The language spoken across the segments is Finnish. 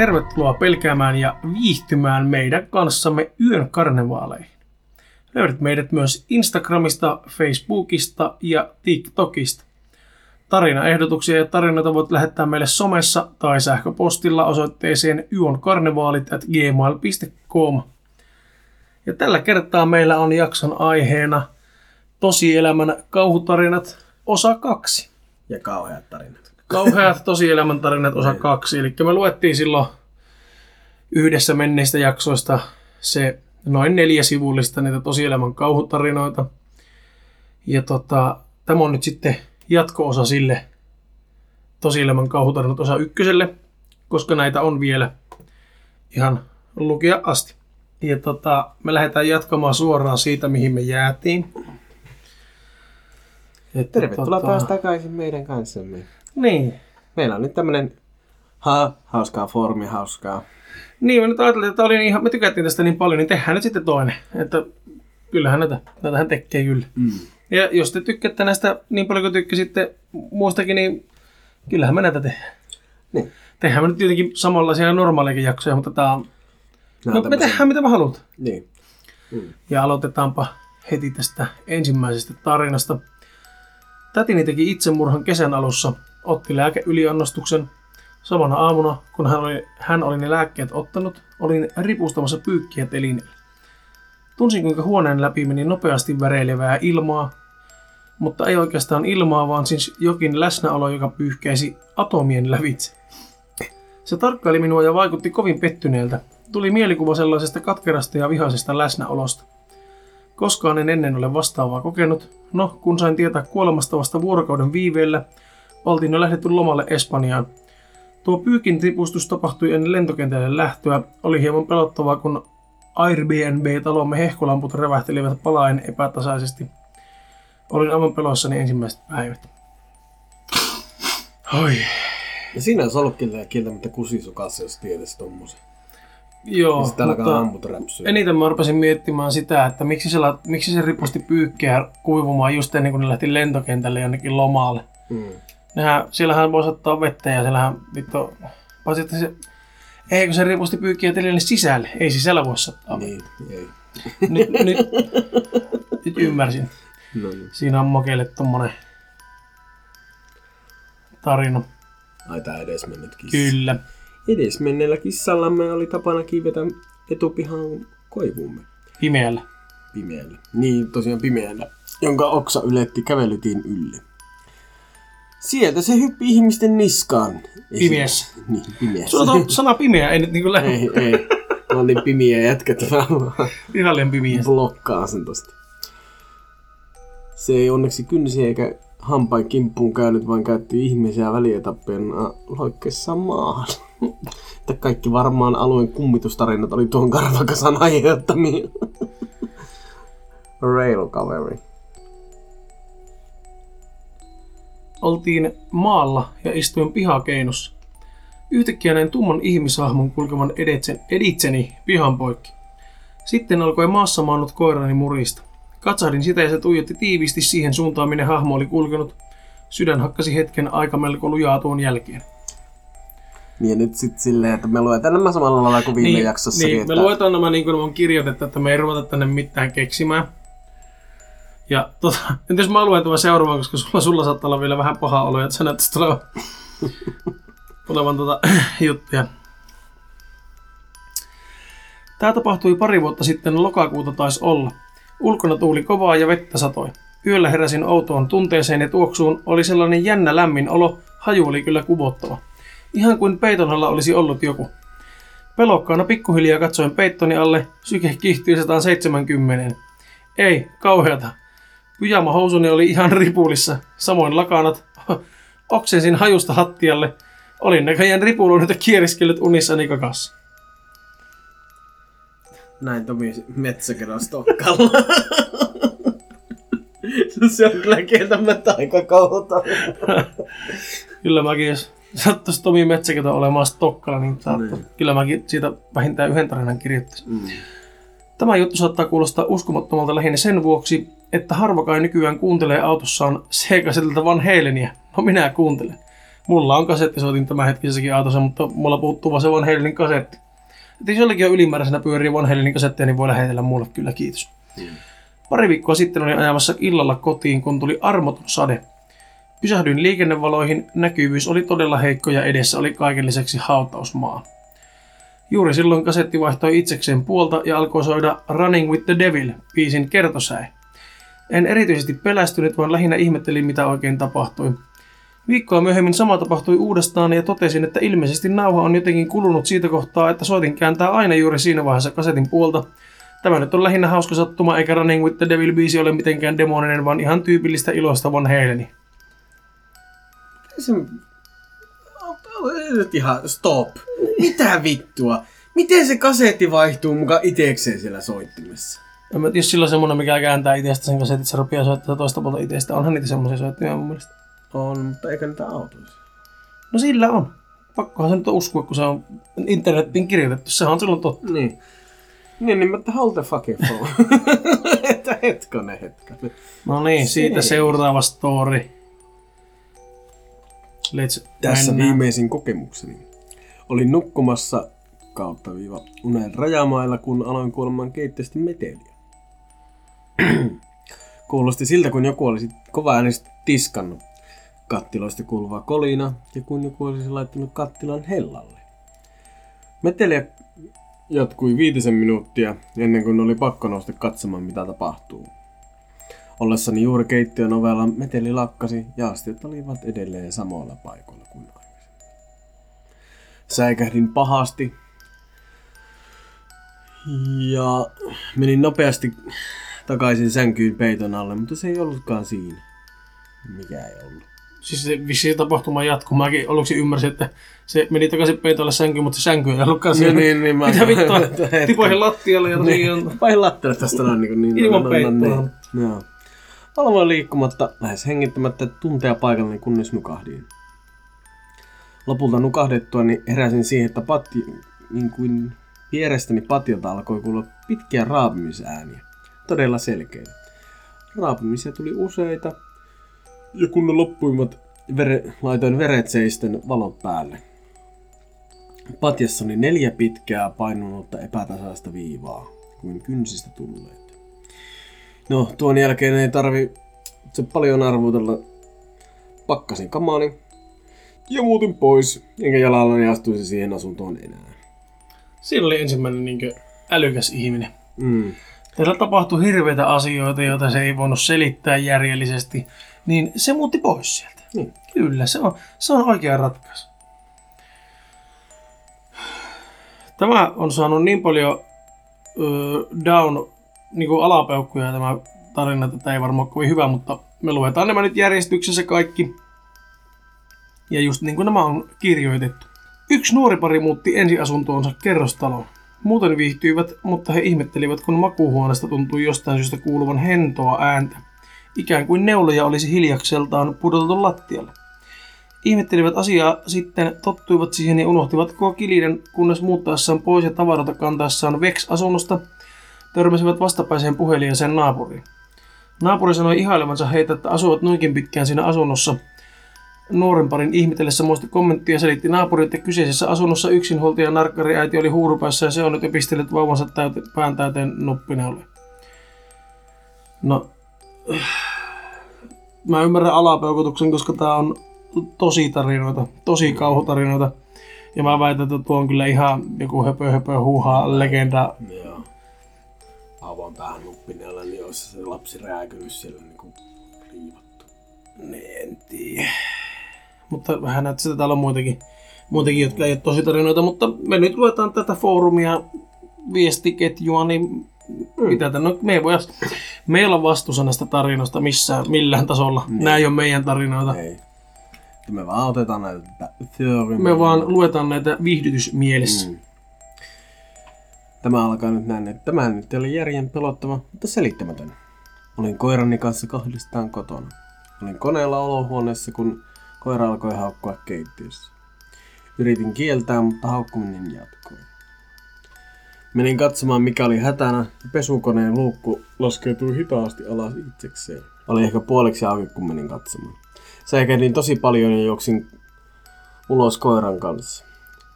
tervetuloa pelkäämään ja viihtymään meidän kanssamme yön karnevaaleihin. Löydät meidät myös Instagramista, Facebookista ja TikTokista. Tarinaehdotuksia ja tarinoita voit lähettää meille somessa tai sähköpostilla osoitteeseen yonkarnevaalit.gmail.com. Ja tällä kertaa meillä on jakson aiheena tosielämän kauhutarinat osa kaksi. Ja kauheat tarinat. Kauheat tosielämän tarinat osa Niin. kaksi. Eli me luettiin silloin yhdessä menneistä jaksoista se noin neljä sivullista niitä tosielämän kauhutarinoita. Ja tota, tämä on nyt sitten jatko-osa sille tosielämän kauhutarinat osa ykköselle, koska näitä on vielä ihan lukia asti. Ja tota, me lähdetään jatkamaan suoraan siitä, mihin me jäätiin. Että Tervetuloa taas takaisin meidän kanssamme. Niin. Meillä on nyt tämmönen ha, hauskaa formi, hauskaa. Niin, mä nyt ajattelin, että oli niin ihan, me tykättiin tästä niin paljon, niin tehdään nyt sitten toinen. Että kyllähän näitä, näitähän tekee kyllä. Mm. Ja jos te tykkäätte näistä niin paljon kuin tykkäsitte muustakin, niin kyllähän me näitä tehdään. Niin. Tehdään me nyt tietenkin samanlaisia normaaleja jaksoja, mutta tää on... No, me tehdään mitä me halutaan. Niin. Ja aloitetaanpa heti tästä ensimmäisestä tarinasta. Tätini teki itsemurhan kesän alussa, otti lääkeyliannostuksen. Samana aamuna, kun hän oli, hän oli ne lääkkeet ottanut, olin ripustamassa pyykkiä telineelle. Tunsin, kuinka huoneen läpi meni nopeasti väreilevää ilmaa, mutta ei oikeastaan ilmaa, vaan siis jokin läsnäolo, joka pyyhkäisi atomien lävitse. Se tarkkaili minua ja vaikutti kovin pettyneeltä. Tuli mielikuva sellaisesta katkerasta ja vihaisesta läsnäolosta. Koskaan en ennen ole vastaavaa kokenut. No, kun sain tietää kuolemasta vasta vuorokauden viiveellä, oltiin jo lähdetty lomalle Espanjaan. Tuo pyykin tipustus tapahtui ennen lentokentälle lähtöä. Oli hieman pelottavaa, kun Airbnb-talomme hehkulamput revähtelivät palaen epätasaisesti. Olin aivan peloissani ensimmäiset päivät. Oi. Ja siinä olisi ollut kyllä kieltämättä kusisukassa, jos tietäisi tommosen. Joo, Ja mutta ammut räpsyä. eniten mä rupesin miettimään sitä, että miksi se, miksi se ripusti pyykkiä kuivumaan just ennen kuin ne lähti lentokentälle jonnekin lomalle. Mm. Nehän, siellähän voisi ottaa vettä ja siellähän vittu... Paitsi että se... Eikö se ripusti pyykkiä telille sisälle? Ei sisällä voi ottaa. Niin, ei. Nyt, nyt, nyt ymmärsin. No niin. Siinä on Mokeille tommonen tarina. Ai tää edesmennyt kissa. Kyllä. Edesmenneellä kissallamme oli tapana kiivetä etupihan koivumme. Pimeällä. Pimeällä. Niin, tosiaan pimeällä. Jonka oksa yletti kävelytiin ylle. Sieltä se hyppi ihmisten niskaan. Pimeässä. Niin, pimeässä. Sulla on sana pimeä, ei nyt niinku lähde. ei, ei. Mä niin pimiä jätkä, Ihan liian pimeä. blokkaan sen tosta. Se ei onneksi kynsi eikä hampain kimppuun käynyt, vaan käytti ihmisiä välietappeena loikkeessaan maahan. Että kaikki varmaan alueen kummitustarinat oli tuon karvakasan aiheuttamia. Rail kaveri. Oltiin maalla ja istuin pihakeinossa. Yhtäkkiä näin tumman ihmishahmon kulkevan editsen, editseni pihan poikki. Sitten alkoi maassa maannut koirani murista. Katsahdin sitä ja se tuijotti tiiviisti siihen suuntaan, minne hahmo oli kulkenut. Sydän hakkasi hetken aika melko lujaa tuon jälkeen. Niin ja nyt sit silleen, että me luetaan nämä samalla lailla kuin viime jaksossakin. niin, että... me luetaan nämä niin kuin ne on kirjoitettu, että me ei ruveta tänne mitään keksimään. Ja tota, jos mä luen tämän seuraavan, koska sulla, sulla saattaa olla vielä vähän paha olo, että sä näyttäisi tulevan, tulevan tota, juttuja. Tämä tapahtui pari vuotta sitten, lokakuuta taisi olla. Ulkona tuuli kovaa ja vettä satoi. Yöllä heräsin outoon tunteeseen ja tuoksuun oli sellainen jännä lämmin olo, haju oli kyllä kuvottava. Ihan kuin peiton alla olisi ollut joku. Pelokkaana pikkuhiljaa katsoin peittoni alle, syke kiihtyi 170. Ei, kauheata. Pyjama housuni oli ihan ripulissa, samoin lakanat. Oksensin hajusta hattialle. Olin näköjään ripuloinut ja kieriskellyt unissani kakassa. Näin Tomi metsäkedon stokkalla. se on kyllä kieltämättä aika kauta. Kyllä mäkin, jos sattuisi Tomi Metsäketo olemaan Stokkalla, niin, saattaa, Niin. kyllä mäkin siitä vähintään yhden tarinan kirjoittaisin. Mm. Tämä juttu saattaa kuulostaa uskomattomalta lähinnä sen vuoksi, että harva kai nykyään kuuntelee autossaan seikaiselta Van Halenia. No minä kuuntelen. Mulla on kasettisoitin tämänhetkisessäkin autossa, mutta mulla puuttuu vaan se Van Halenin kasetti. Et jos jollakin on ylimääräisenä pyörii Van Halenin kasetteja, niin voi lähetellä mulle kyllä, kiitos. Pari viikkoa sitten olin ajamassa illalla kotiin, kun tuli armoton sade. Pysähdyin liikennevaloihin, näkyvyys oli todella heikko ja edessä oli kaiken lisäksi hautausmaa. Juuri silloin kasetti vaihtoi itsekseen puolta ja alkoi soida Running with the Devil, biisin kertosäe. En erityisesti pelästynyt, vaan lähinnä ihmettelin, mitä oikein tapahtui. Viikkoa myöhemmin sama tapahtui uudestaan ja totesin, että ilmeisesti nauha on jotenkin kulunut siitä kohtaa, että soitin kääntää aina juuri siinä vaiheessa kasetin puolta. Tämä nyt on lähinnä hauska sattuma, eikä Running with the Devil biisi ole mitenkään demoninen, vaan ihan tyypillistä iloista Van Haleni. Se... Nyt ihan stop. Mitä vittua? Miten se kasetti vaihtuu mukaan itekseen siellä soittimessa? En mä tiedä, jos sillä on semmonen, mikä kääntää itsestä sen kasetit, se rupeaa soittaa toista puolta itsestä. Onhan niitä semmoisia soittimia mun mielestä. On, mutta eikä niitä autoissa. No sillä on. Pakkohan se nyt uskoa, kun se on internetin kirjoitettu. Sehän on silloin totta. Niin. Niin, niin, mutta hold the fucking phone. että hetkonen hetkonen. No niin, siitä Se. seuraava story. Let's Tässä mennään. viimeisin kokemukseni. Olin nukkumassa kautta viiva unen rajamailla, kun aloin kuolemaan keitteesti meteliä. Kuulosti siltä, kun joku olisi kova äänesti tiskannut kattiloista kuuluvaa kolina ja kun joku olisi laittanut kattilan hellalle. Meteliä jatkui viitisen minuuttia ennen kuin oli pakko nousta katsomaan, mitä tapahtuu. Ollessani juuri keittiön ovella meteli lakkasi ja astiat olivat edelleen samoilla paikoilla kuin aikaisemmin. Säikähdin pahasti ja menin nopeasti takaisin sänkyyn peiton alle, mutta se ei ollutkaan siinä. Mikä ei ollut. Siis se vissiin tapahtuma jatkuu. Mäkin aluksi ymmärsin, että se meni takaisin peitolle sänkyyn, mutta se sänky ei ollutkaan siinä. niin, niin, mä- Mitä vittua? Tipoihin lattialle ja tosiaan... Pahin lattialle tästä noin niin, niin Ilman no, no, no, peittoa. niin. Joo. Aloin liikkumatta, lähes hengittämättä tunteja paikallani, kunnes nukahdin. Lopulta nukahdettua niin heräsin siihen, että patti, niin kuin vierestäni patiolta alkoi kuulla pitkiä raapimisääniä. Todella selkeitä. Raapimisia tuli useita, ja kun ne loppuivat, vere, laitoin veret seisten valot päälle. Patjassa oli neljä pitkää painunutta epätasaista viivaa, kuin kynsistä tulleet. No, tuon jälkeen ei tarvi se paljon arvotella. Pakkasin kamani ja muutin pois, enkä jalallani astuisi siihen asuntoon enää. Siinä oli ensimmäinen niin älykäs ihminen. Mm. Teillä tapahtui hirveitä asioita, joita se ei voinut selittää järjellisesti, niin se muutti pois sieltä. Niin. Kyllä, se on, se on oikea ratkaisu. Tämä on saanut niin paljon ö, down niin kuin alapeukkuja tämä tarina, että tämä ei varmaan ole kovin hyvä, mutta me luetaan nämä nyt järjestyksessä kaikki. Ja just niin kuin nämä on kirjoitettu. Yksi nuori pari muutti ensiasuntoonsa kerrostaloon. Muuten viihtyivät, mutta he ihmettelivät, kun makuuhuoneesta tuntui jostain syystä kuuluvan hentoa ääntä. Ikään kuin neuloja olisi hiljakseltaan pudotettu lattialle. Ihmettelivät asiaa, sitten tottuivat siihen ja unohtivat koko kilinen, kunnes muuttaessaan pois ja tavaroita kantaessaan Vex-asunnosta törmäsivät vastapäiseen puheliaiseen naapuriin. Naapuri sanoi ihailevansa heitä, että asuvat noinkin pitkään siinä asunnossa. Nuoren parin ihmetellessä muisti kommenttia selitti naapuri, että kyseisessä asunnossa yksinhuoltaja narkkari äiti oli huurupäässä ja se on nyt pistellyt vauvansa täyte, pään täyteen nuppineulle. No, mä ymmärrän alapeukutuksen, koska tää on tosi tarinoita, tosi kauhutarinoita. Ja mä väitän, että tuo on kyllä ihan joku höpö höpö huuhaa legenda. Joo. Avaan päähän nuppineella, niin olisi se lapsi rääkynyt siellä niin kuin riivattu. En tiedä. Mutta vähän näyttää, että täällä on muitakin, muitakin jotka ei ole tosi tarinoita, mutta me nyt luetaan tätä foorumia, viestiketjua, niin mitä tämän, no, me ei voi, me ei olla vastuussa näistä tarinoista missään, millään tasolla. Niin. Nämä ei ole meidän tarinoita. Ei. Me vaan otetaan näitä theory. Me vaan luetaan näitä viihdytysmielessä. Mm. Tämä alkaa nyt näin, että tämä nyt ole järjen pelottava, mutta selittämätön. Olin koirani kanssa kahdestaan kotona. Olin koneella olohuoneessa, kun koira alkoi haukkua keittiössä. Yritin kieltää, mutta haukkuminen jatkoi. Menin katsomaan, mikä oli hätänä, ja pesukoneen luukku laskeutui hitaasti alas itsekseen. Oli ehkä puoliksi auki, kun menin katsomaan. Säikähdin tosi paljon ja juoksin ulos koiran kanssa.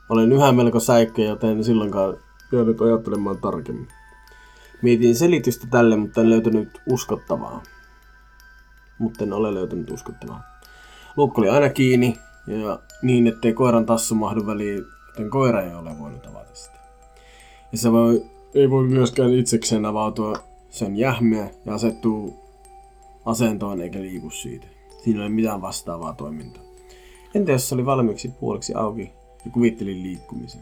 Olin yhä melko säikkä, joten en silloinkaan jäänyt ajattelemaan tarkemmin. Mietin selitystä tälle, mutta en löytänyt uskottavaa. Mutta en ole löytänyt uskottavaa. Luukku oli aina kiinni ja niin, ettei koiran tassu mahdu väliin, joten koira ei ole voinut avata sitä. Ja se voi, ei voi myöskään itsekseen avautua sen jähmeä ja asettuu asentoon eikä liiku siitä. Siinä ei ole mitään vastaavaa toimintaa. Entä jos se oli valmiiksi puoliksi auki ja kuvittelin liikkumisen?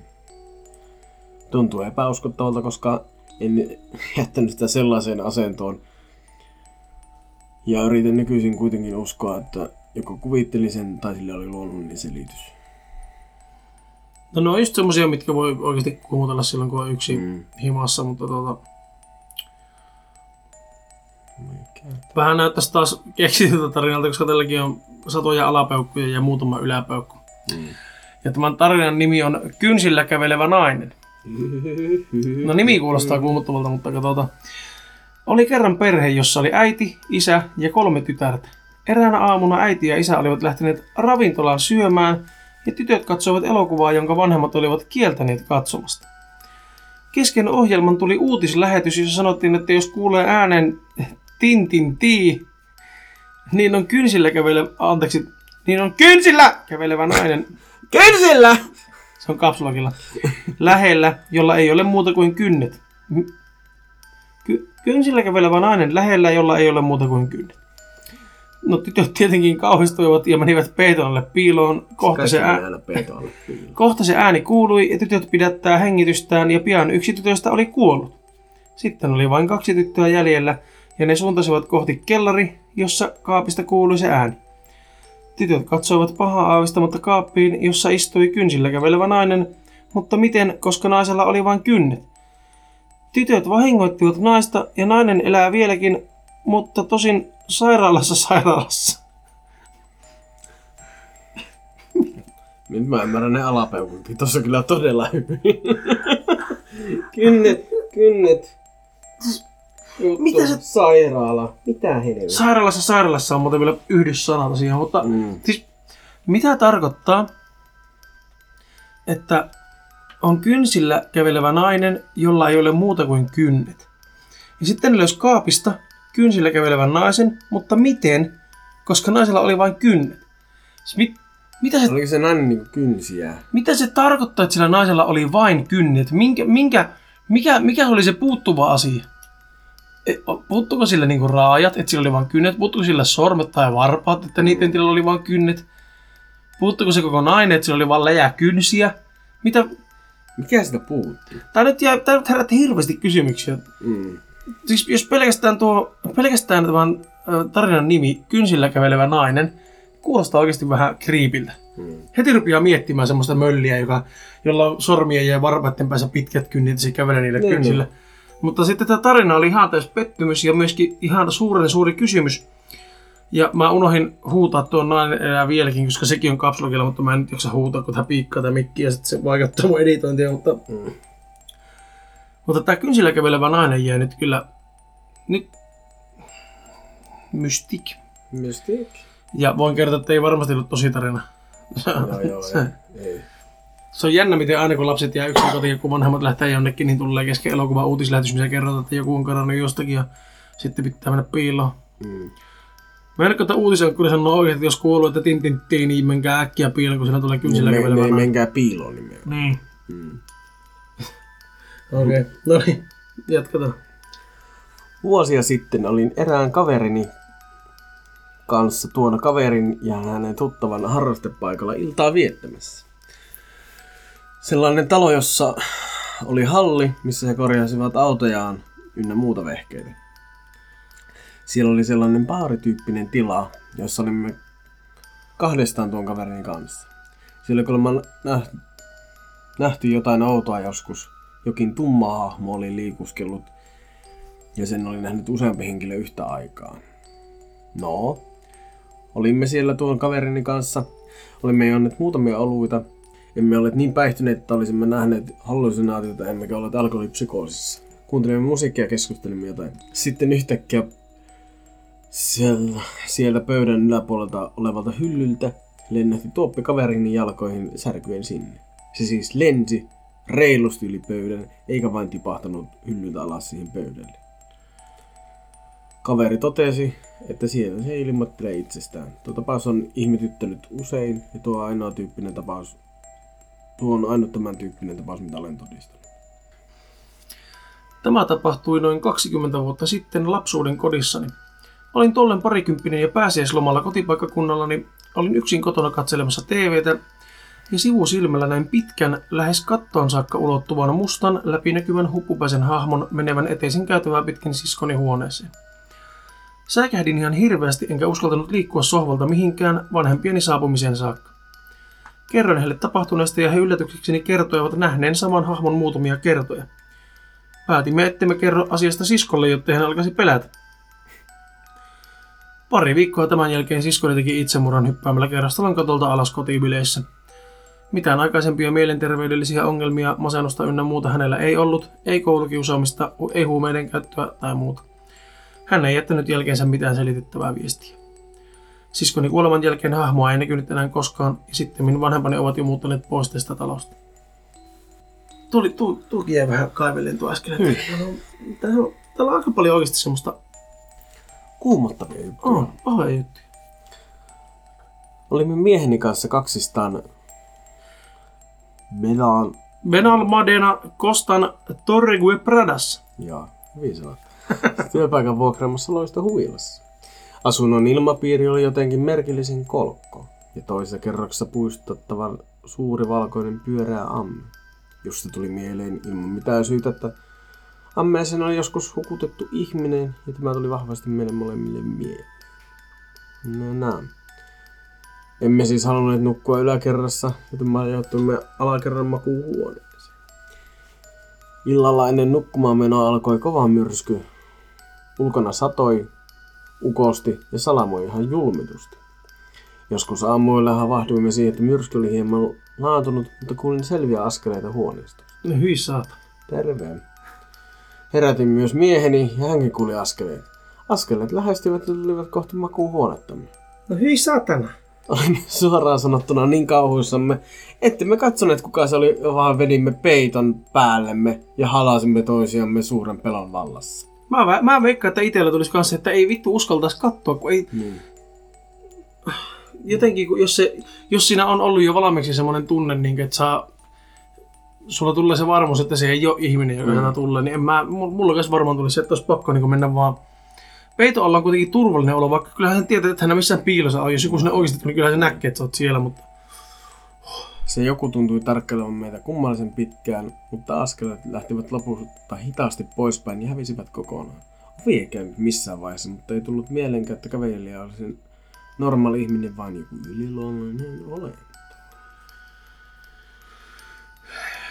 Tuntuu epäuskottavalta, koska en jättänyt sitä sellaiseen asentoon. Ja yritän nykyisin kuitenkin uskoa, että joko kuvittelin sen tai sillä oli luonnollinen selitys. No ne on just semmosia, mitkä voi oikeasti kuumotella silloin, kun on yksi mm. Himassa, mutta tuota, Mikä? vähän näyttäisi taas keksityltä tarinalta, koska tälläkin on satoja alapeukkuja ja muutama yläpeukku. Mm. Ja tämän tarinan nimi on Kynsillä kävelevä nainen. No nimi kuulostaa kuumottavalta, mutta katsotaan. Oli kerran perhe, jossa oli äiti, isä ja kolme tytärtä. Eräänä aamuna äiti ja isä olivat lähteneet ravintolaan syömään ja tytöt katsoivat elokuvaa, jonka vanhemmat olivat kieltäneet katsomasta. Kesken ohjelman tuli uutislähetys, jossa sanottiin, että jos kuulee äänen tintin tii, niin on kynsillä kävelevä, anteeksi, niin on kynsillä kävelevä nainen Kynsillä! se on kapsulakilla. Lähellä, jolla ei ole muuta kuin kynnet. Ky- kynsillä kävelevä nainen lähellä, jolla ei ole muuta kuin kynnet. No tytöt tietenkin kauhistuivat ja menivät peitolle piiloon. Kohta se, ää- kohta se ääni kuului ja tytöt pidättää hengitystään ja pian yksi tytöistä oli kuollut. Sitten oli vain kaksi tyttöä jäljellä ja ne suuntasivat kohti kellari, jossa kaapista kuului se ääni. Tytöt katsoivat pahaa aavistamatta kaappiin, jossa istui kynsillä kävelevä nainen, mutta miten, koska naisella oli vain kynnet? Tytöt vahingoittivat naista ja nainen elää vieläkin, mutta tosin sairaalassa sairaalassa. Nyt mä ymmärrän ne alapeukutkin. Tossa kyllä todella hyvin. kynnet, kynnet. Mitä se- Sairaala. Mitä helvettiä? Sairaalassa sairaalassa on muuten vielä yhdyssana siihen, mutta Mm. siis mitä tarkoittaa, että on kynsillä kävelevä nainen, jolla ei ole muuta kuin kynnet. Ja sitten ne löysi kaapista kynsillä kävelevän naisen, mutta miten? Koska naisella oli vain kynnet. Siis mit, mitä, se, Oliko se nainen niinku kynsiä? mitä se tarkoittaa, että sillä naisella oli vain kynnet? Minkä, minkä, mikä, mikä oli se puuttuva asia? E, o- Puuttuuko sillä niinku raajat, että sillä oli vain kynnet? Puuttuuko sillä sormet tai varpaat, että niiden tilalla oli vain kynnet? Puuttuuko se koko nainen, että sillä oli vain läjä kynsiä? Mitä? Mikä sitä puutti? Tää nyt, jää, tää nyt herätti hirveästi kysymyksiä. Mm. Siis jos pelkästään tuo, pelkästään tämän tarinan nimi, kynsillä kävelevä nainen, kuulostaa oikeasti vähän kriipiltä. Mm. Heti rupeaa miettimään semmoista mölliä, joka, jolla on sormien ja varpaiden päässä pitkät kynnit, ja se kävelee niillä Niin, kynsillä. Mutta sitten tämä tarina oli ihan täys pettymys ja myöskin ihan suuren suuri kysymys. Ja mä unohdin huutaa tuon nainen enää vieläkin, koska sekin on kapsulokilla, mutta mä en nyt jaksa huutaa, kun tämä piikkaa tämä mikki ja sitten se vaikuttaa mun editointia. Mutta, Mm. Mutta tämä kynsillä kävelevä nainen jäi nyt kyllä nyt mystik. Mystic? Ja voin kertoa, että ei varmasti ollut tosi tarina. Joo, joo, se, ei. se on jännä, miten aina kun lapset jää yksin kotiin, kun vanhemmat lähtee jonnekin, niin tulee kesken elokuva uutislähetys, missä kerrotaan, että joku on kadonnut jostakin ja sitten pitää mennä piiloon. Mm. Mä en että uutisen kyllä sanoo oikein, että jos kuuluu, että tintinttiin, niin menkää äkkiä piiloon, kun siinä tulee kynsillä kävelevä me, nainen. menkää piiloon nimenomaan. Niin. Mm. Okei. Okay. No niin, jatketaan. Vuosia sitten olin erään kaverini kanssa tuona kaverin ja hänen tuttavan harrastepaikalla iltaa viettämässä. Sellainen talo, jossa oli halli, missä he korjasivat autojaan ynnä muuta vehkeitä. Siellä oli sellainen baarityyppinen tila, jossa olimme kahdestaan tuon kaverin kanssa. Siellä oli kuulemma nähty, nähty jotain outoa joskus. Jokin tumma hahmo oli liikuskellut ja sen oli nähnyt useampi henkilö yhtä aikaa. No, olimme siellä tuon kaverini kanssa. Olimme juoneet muutamia oluita. Emme ole niin päihtyneet, että olisimme nähneet hallusinaatioita, emmekä ole alkoholipsykoosissa. Kuuntelimme musiikkia ja keskustelimme jotain. Sitten yhtäkkiä siellä, sieltä pöydän yläpuolelta olevalta hyllyltä lennähti tuoppi kaverini jalkoihin särkyen sinne. Se siis lensi reilusti yli pöydän, eikä vain tipahtanut hyllyltä alas siihen pöydälle. Kaveri totesi, että siellä se ilmoittelee itsestään. Tuo tapaus on ihmetyttänyt usein ja tuo on ainoa tyyppinen tapaus, tuo on ainut tämän tyyppinen tapaus, mitä olen todistanut. Tämä tapahtui noin 20 vuotta sitten lapsuuden kodissani. Olin tollen parikymppinen ja pääsiäislomalla kotipaikkakunnallani. Olin yksin kotona katselemassa TVtä ja sivusilmällä näin pitkän, lähes kattoon saakka ulottuvan mustan, läpinäkyvän huppupäisen hahmon menevän eteisen käytävää pitkin siskoni huoneeseen. Säikähdin ihan hirveästi enkä uskaltanut liikkua sohvalta mihinkään vanhempieni saapumiseen saakka. Kerroin heille tapahtuneesta ja he yllätyksekseni kertoivat nähneen saman hahmon muutamia kertoja. Päätimme, ettemme kerro asiasta siskolle, jotta hän alkaisi pelätä. Pari viikkoa tämän jälkeen siskoni teki itsemurhan hyppäämällä kerrostalon katolta alas kotibileissä. Mitään aikaisempia mielenterveydellisiä ongelmia, masennusta ynnä muuta hänellä ei ollut, ei koulukiusaamista, ei huumeiden käyttöä tai muuta. Hän ei jättänyt jälkeensä mitään selitettävää viestiä. Siskoni kuoleman jälkeen hahmoa ei näkynyt enää koskaan, ja sitten minun vanhempani ovat jo muuttaneet pois tästä talosta. Tuli, tu, tuukin jäi vähän kaivellen tuo äsken. että täällä on- Täällä on, täällä on aika paljon oikeasti semmoista Kuumottavia juttuja. oh, pahoja juttuja. Olimme mieheni kanssa kaksistaan Medan Benal Madena Kostan Torregue Pradas. ja hyvin sanottu. Työpaikan vuokraamassa loista huvilassa. Asunnon ilmapiiri oli jotenkin merkillisen kolkko ja toisessa kerroksessa puistottava suuri valkoinen pyöreä amme. Josta tuli mieleen ilman mitään syytä, että ammeeseen oli joskus hukutettu ihminen ja tämä tuli vahvasti meille molemmille mieleen. No näin. Emme siis halunneet nukkua yläkerrassa, joten me ajoittuimme alakerran makuuhuoneeseen. Illalla ennen nukkumaan menoa alkoi kova myrsky. Ulkona satoi, ukosti ja salamoi ihan julmitusti. Joskus aamuilla havahduimme siihen, että myrsky oli hieman laatunut, mutta kuulin selviä askeleita huoneesta. No hyi saata. Terve. Herätin myös mieheni ja hänkin kuuli askeleet. Askeleet lähestyivät ja tulivat kohti makuuhuonettamme. No hyi saatana. Olimme suoraan sanottuna niin kauhuissamme, että me katsoneet kuka se oli, vaan vedimme peiton päällemme ja halasimme toisiamme suuren pelon vallassa. Mä, mä veikkaan, että itsellä tulisi kanssa, että ei vittu uskaltaisi katsoa, kun ei Niin. jotenkin, kun jos, se, jos siinä on ollut jo valmiiksi semmoinen tunne, niin että saa, sulla tulee se varmuus, että se ei ole ihminen, joka Mm. tulee, niin en mä, mulla kanssa varmaan tulisi se, että olisi pakko niin mennä vaan Peito alla on kuitenkin turvallinen olo, vaikka kyllähän hän tietää, että hän missään piilossa on. Jos joku sinne oikeasti niin kyllähän se näkee, että sä oot siellä, mutta Se joku tuntui tarkkailevan meitä kummallisen pitkään, mutta askeleet lähtivät lopulta hitaasti poispäin ja hävisivät kokonaan. Ovi ei käynyt missään vaiheessa, mutta ei tullut mielenkään, että kävelijä olisi normaali ihminen, vaan joku yliluonnollinen olento.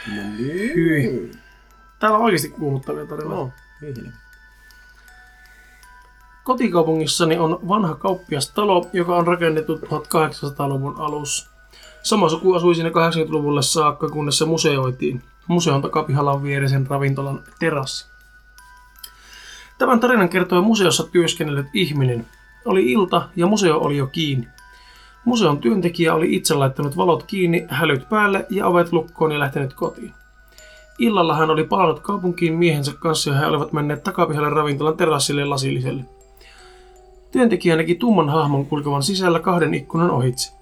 No niin. Hyi. täällä on oikeasti kuumuttavia tarinoita. No, vihille. Kotikaupungissani on vanha kauppiastalo, joka on rakennettu 1800-luvun alussa. Sama suku asui siinä 80-luvulle saakka, kunnes se museoitiin. Museon takapihalla on vierisen ravintolan terassi. Tämän tarinan kertoi museossa työskennellyt ihminen. Oli ilta ja museo oli jo kiinni. Museon työntekijä oli itse laittanut valot kiinni, hälyt päälle ja ovet lukkoon ja lähtenyt kotiin. Illalla hän oli palannut kaupunkiin miehensä kanssa ja he olivat menneet takapihalle ravintolan terassille lasilliselle. Työntekijä näki tumman hahmon kulkevan sisällä kahden ikkunan ohitse.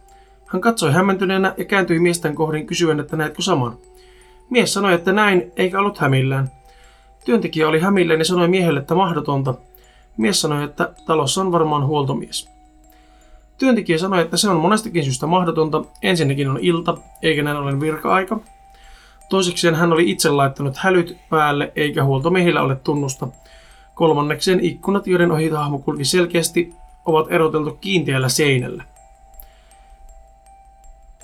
Hän katsoi hämmentyneenä ja kääntyi miesten kohdin kysyen, että näetkö saman. Mies sanoi, että näin, eikä ollut hämillään. Työntekijä oli hämillään ja sanoi miehelle, että mahdotonta. Mies sanoi, että talossa on varmaan huoltomies. Työntekijä sanoi, että se on monestakin syystä mahdotonta. Ensinnäkin on ilta, eikä näin ollen virka-aika. Toisekseen hän oli itse laittanut hälyt päälle, eikä huoltomiehillä ole tunnusta. Kolmannekseen ikkunat, joiden ohi hahmo kulki selkeästi, ovat eroteltu kiinteällä seinällä.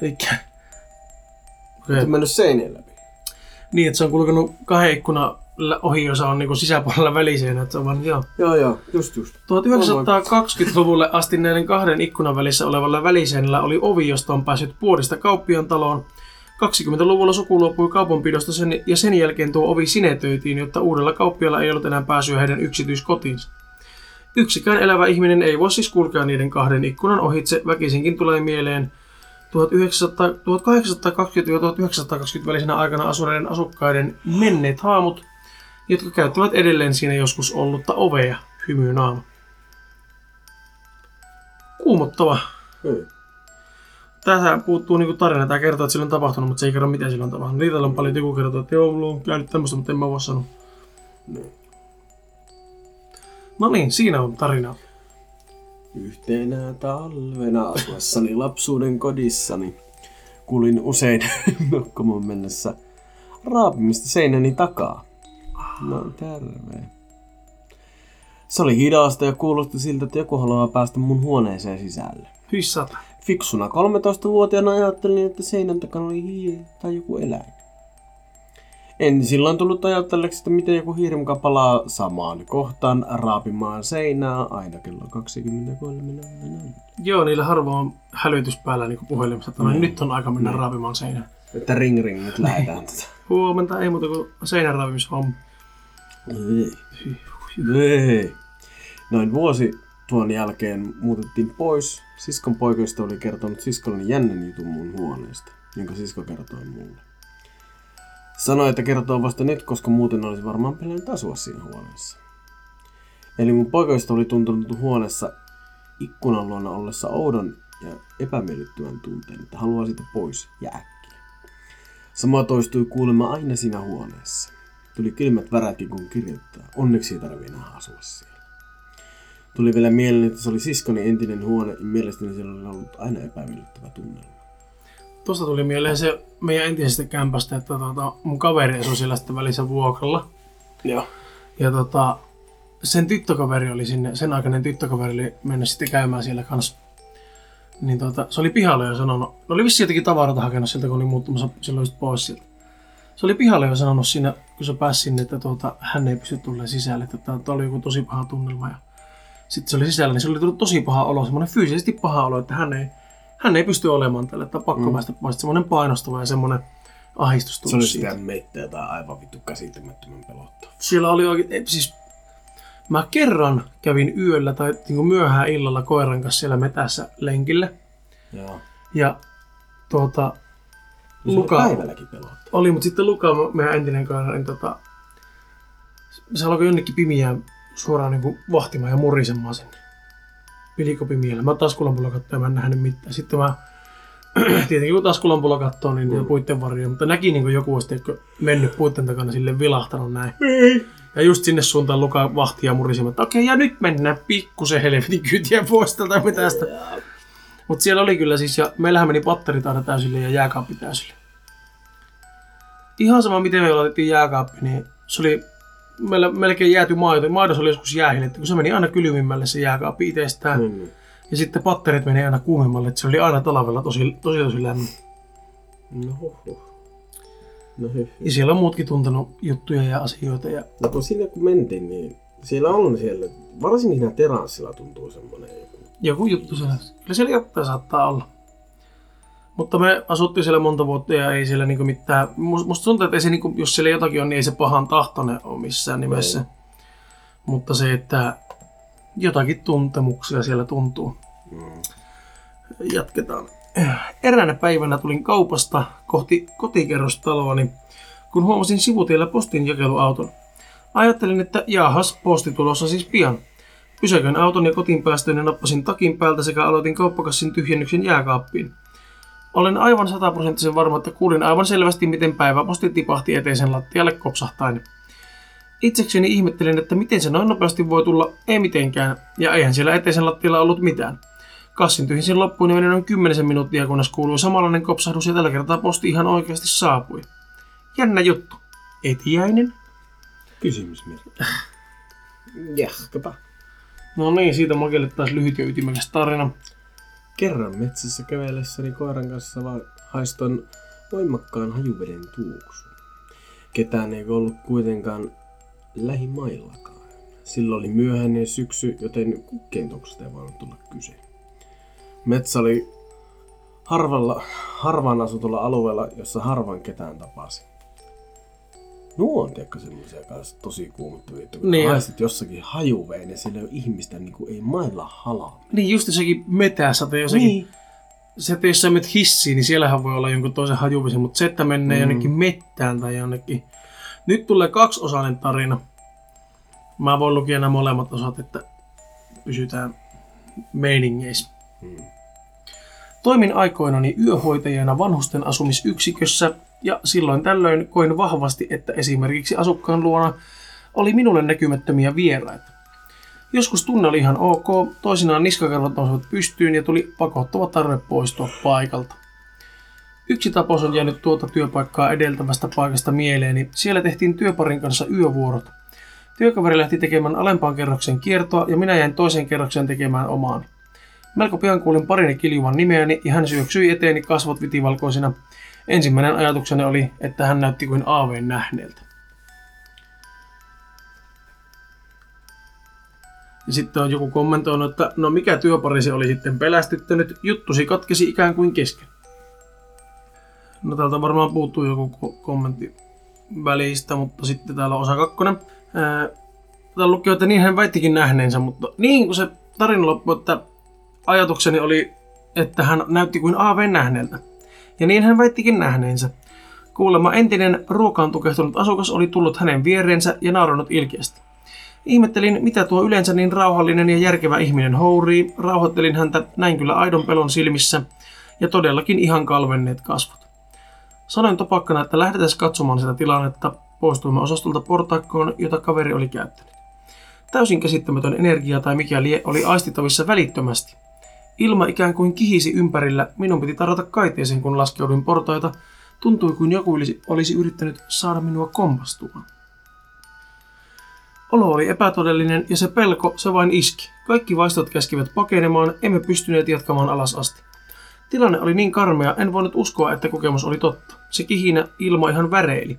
Elikkä... Okay. Okay. mennyt seinien läpi. Niin, että se on kulkenut kahden ikkunan ohi, jossa on niinku sisäpuolella väliseinä. Että se on vaan, joo. Joo, joo, just just. 1920-luvulle asti näiden kahden ikkunan välissä olevalla väliseinällä oli ovi, josta on päässyt puodista kauppian taloon. 20-luvulla suku luopui kaupanpidosta sen, ja sen jälkeen tuo ovi sinetöitiin, jotta uudella kauppialla ei ollut enää pääsyä heidän yksityiskotiinsa. Yksikään elävä ihminen ei voi siis kulkea niiden kahden ikkunan ohitse, väkisinkin tulee mieleen, 1900 1820-1920 välisenä aikana asuneiden asukkaiden menneet haamut, jotka käyttävät edelleen siinä joskus ollutta ovea hymyyn aamu. Kuumottava. Ei. Tässä puuttuu niinku tarina. Tämä kertoo, että sillä on tapahtunut, mutta se ei kerro, mitä sillä on tapahtunut. Niitä on paljon, joku kertoo, että joo, mulla on käynyt tämmöistä, mutta en mä voi sanoa. No niin, siinä on tarina. Yhtenä talvena asuessani lapsuuden kodissani kuulin usein nukkumaan mennessä raapimista seinäni takaa. No terve. Se oli hidasta ja kuulosti siltä, että joku haluaa päästä mun huoneeseen sisälle. Hyssata. Fiksuna 13-vuotiaana ajattelin, että seinän takana oli hiiri tai joku eläin. En silloin tullut ajatelleeksi, että miten joku hiiri muka palaa samaan kohtaan raapimaan seinää aina kello 23.00. Joo, niillä harvoin on hälytys päällä niin puhelimessa, että Mm. nyt on aika mennä raapimaan seinään. Että ring ring nyt lähdetään tätä. Huomenta, ei muuta kuin seinän. Ei. Noin vuosi tuon jälkeen muutettiin pois. Siskon poikoista oli kertonut siskolleni jännän jutun mun huoneesta, jonka sisko kertoi mulle. Sanoi, että kertoo vasta nyt, koska muuten olisi varmaan pelännyt asua siinä huoneessa. Eli mun poikoista oli tuntunut huoneessa ikkunan luona ollessa oudon ja epämiellyttävän tunteen, että haluaa siitä pois ja äkkiä. Sama toistui kuulemma aina siinä huoneessa. Tuli kylmät värätkin kun kirjoittaa. Onneksi ei tarvi enää asua siellä. Tuli vielä mieleen, että se oli siskoni entinen huone ja mielestäni siellä oli ollut aina epämiellyttävä tunnelma. Tuosta tuli mieleen se meidän entisestä kämpästä, että tota, mun kaveri asui siellä sitten välissä vuokralla. Joo. Ja tota, sen tyttökaveri oli sinne, sen aikainen tyttökaveri oli mennyt sitten käymään siellä kanssa. Niin tota, se oli pihalle jo sanonut, no oli vissi jotenkin tavaroita hakenut sieltä, kun oli muuttumassa silloin just pois sieltä. Se oli pihalle jo sanonut siinä, kun se pääsi sinne, että tuota, hän ei pysty tulemaan sisälle, että tämä oli joku tosi paha tunnelma. Ja sitten se oli sisällä, niin se oli tullut tosi paha olo, semmoinen fyysisesti paha olo, että hän ei, hän ei pysty olemaan tällä, että pakko mm. päästä pois. Semmoinen painostava ja semmoinen ahdistus Se oli sitä meitä tai aivan vittu käsittämättömän pelottava. Siellä oli oikein, ei, siis mä kerran kävin yöllä tai niin kuin myöhään illalla koiran kanssa siellä metässä lenkillä. Joo. Ja tuota, Luka. Luka Päivälläkin pelottava. oli, mutta sitten Luka, meidän entinen koira, niin tota, se alkoi jonnekin pimiään suoraan niin kuin vahtimaan ja murisemaan sinne. Pilikopimiellä. Mä taskulampulla katsoin mä en nähnyt mitään. Sitten mä tietenkin kun taskulampulla katsoo, niin mm. puitten varjoja, mutta näki niin kuin joku olisi tiedätkö, mennyt puitten takana sille vilahtanut näin. Ei. Ja just sinne suuntaan Luka vahtia murisemaan, että okei, ja nyt mennään pikkusen helvetin kyytiä pois tältä metästä. Mutta siellä oli kyllä siis, ja meillähän meni patterit aina täysille ja jääkaappi täysille. Ihan sama, miten me laitettiin jääkaappi, niin se oli meillä melkein jääty maito. Maidossa oli joskus jäähiletty, kun se meni aina kylmimmälle se jääkaappi itsestään. Mm. Ja sitten patterit meni aina kuumemmalle, että se oli aina talvella tosi, tosi, tosi lämmin. No huh. No hyh. Ja siellä on muutkin tuntenut juttuja ja asioita. Ja No kun sinne kun mentiin, niin siellä on siellä, varsinkin siinä teranssilla tuntuu semmoinen joku. joku juttu siellä. Kyllä siellä jotain saattaa olla. Mutta me asuttiin siellä monta vuotta ja ei siellä niinku mitään... Must- Musta tuntuu, että ei se niinku, jos siellä jotakin on, niin ei se pahan tahtoinen ole missään nimessä. Ei. Mutta se, että jotakin tuntemuksia siellä tuntuu. Mm. Jatketaan. Eräänä päivänä tulin kaupasta kohti kotikerrostaloa, niin kun huomasin sivutiellä postin jakeluauton. Ajattelin, että jaahas, posti tulossa siis pian. Pysäköin auton ja kotiin päästöön ja nappasin takin päältä sekä aloitin kauppakassin tyhjennyksen jääkaappiin. Olen aivan sataprosenttisen varma, että kuulin aivan selvästi, miten päiväposti tipahti eteisen lattialle kopsahtain. Itsekseni ihmettelin, että miten se noin nopeasti voi tulla, ei mitenkään, ja eihän siellä eteisen lattialla ollut mitään. Kassin tyhjensin loppuun ja meni noin kymmenisen minuuttia, kunnes kuului samanlainen kopsahdus ja tällä kertaa posti ihan oikeasti saapui. Jännä juttu. Etiäinen? Kysymysmerkki. Jahkapa. No niin, siitä Makelle taas lyhyt ja ytimekäs tarina. Kerran metsässä kävellessäni koiran kanssa vaan haiston voimakkaan hajuveden tuoksun. Ketään ei ollut kuitenkaan lähimaillakaan. Silloin oli myöhäinen syksy, joten kukkeentoksesta ei voinut tulla kyse. Metsä oli harvalla, harvaan asutulla alueella, jossa harvan ketään tapasi. Nuo on tiedätkö semmoisia kanssa tosi kuumottavia, että kun Niin niin haistat jossakin hajuveen ja siellä ei ole ihmistä niin kuin ei mailla halaa. Niin just jossakin metässä tai jossakin. Niin. se, että jos sä menet hissiin, niin siellähän voi olla jonkun toisen hajuvesi, mutta se, että menee mm. jonnekin mettään tai jonnekin. Nyt tulee kaksiosainen tarina. Mä voin lukea nämä molemmat osat, että pysytään meiningeissä. Mm. Toimin aikoinani yöhoitajana vanhusten asumisyksikössä ja silloin tällöin koin vahvasti, että esimerkiksi asukkaan luona oli minulle näkymättömiä vieraita. Joskus tunne oli ihan ok, toisinaan niskakarvat nousivat pystyyn ja tuli pakottava tarve poistua paikalta. Yksi tapaus on jäänyt tuota työpaikkaa edeltävästä paikasta mieleeni. Siellä tehtiin työparin kanssa yövuorot. Työkaveri lähti tekemään alempaan kerroksen kiertoa ja minä jäin toiseen kerrokseen tekemään omaani. Melko pian kuulin parini kiljuvan nimeäni ja hän syöksyi eteeni kasvot vitivalkoisina. Ensimmäinen ajatukseni oli, että hän näytti kuin aaveen nähneeltä. Ja sitten on joku kommentoinut, että no mikä työpari se oli sitten pelästyttänyt, juttusi katkesi ikään kuin kesken. No täältä varmaan puuttuu joku kommentti välistä, mutta sitten täällä on osa kakkonen. Täällä lukee, että niin hän väittikin nähneensä, mutta niin kuin se tarina loppui, että ajatukseni oli, että hän näytti kuin aaveen nähneeltä. Ja niin hän väittikin nähneensä. Kuulemma entinen ruokaan tukehtunut asukas oli tullut hänen viereensä ja naurannut ilkeästi. Ihmettelin, mitä tuo yleensä niin rauhallinen ja järkevä ihminen hourii, rauhoittelin häntä näin kyllä aidon pelon silmissä ja todellakin ihan kalvenneet kasvot. Sanoin topakkana, että lähdetään katsomaan sitä tilannetta, poistuimme osastolta portaikkoon, jota kaveri oli käyttänyt. Täysin käsittämätön energia tai mikä lie oli aistittavissa välittömästi. Ilma ikään kuin kihisi ympärillä, minun piti tarjota kaiteeseen kun laskeuduin portaita, tuntui kuin joku olisi, yrittänyt saada minua kompastumaan. Olo oli epätodellinen ja se pelko, se vain iski. Kaikki vaistot käskivät pakenemaan, emme pystyneet jatkamaan alas asti. Tilanne oli niin karmea, en voinut uskoa, että kokemus oli totta. Se kihinä ilma ihan väreili.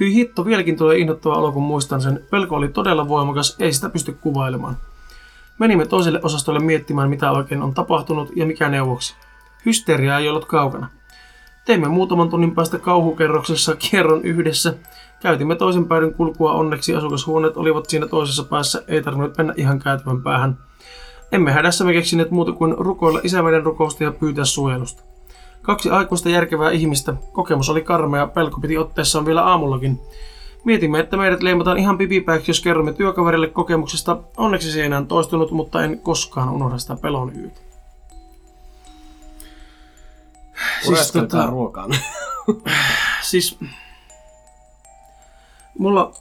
Hyi hitto, vieläkin tulee innoittava olo, kun muistan sen. Pelko oli todella voimakas, ei sitä pysty kuvailemaan. Menimme toiselle osastolle miettimään, mitä oikein on tapahtunut ja mikä neuvoksi. Hysteria ei ollut kaukana. Teimme muutaman tunnin päästä kauhukerroksessa kierron yhdessä. Käytimme toisen päädyn kulkua onneksi asukashuoneet olivat siinä toisessa päässä, ei tarvinnut mennä ihan käytävän päähän. Emme hädässämme keksineet muuta kuin rukoilla isämeiden rukousta ja pyytää suojelusta. Kaksi aikuista järkevää ihmistä. Kokemus oli karmea, pelko piti otteessaan vielä aamullakin. Mietimme, että meidät leimataan ihan pipipäiksi, jos kerromme työkaverille kokemuksesta. Onneksi se ei enää toistunut, mutta en koskaan unohda sitä pelon yötä. Siis tota, ruokaan. siis mulla,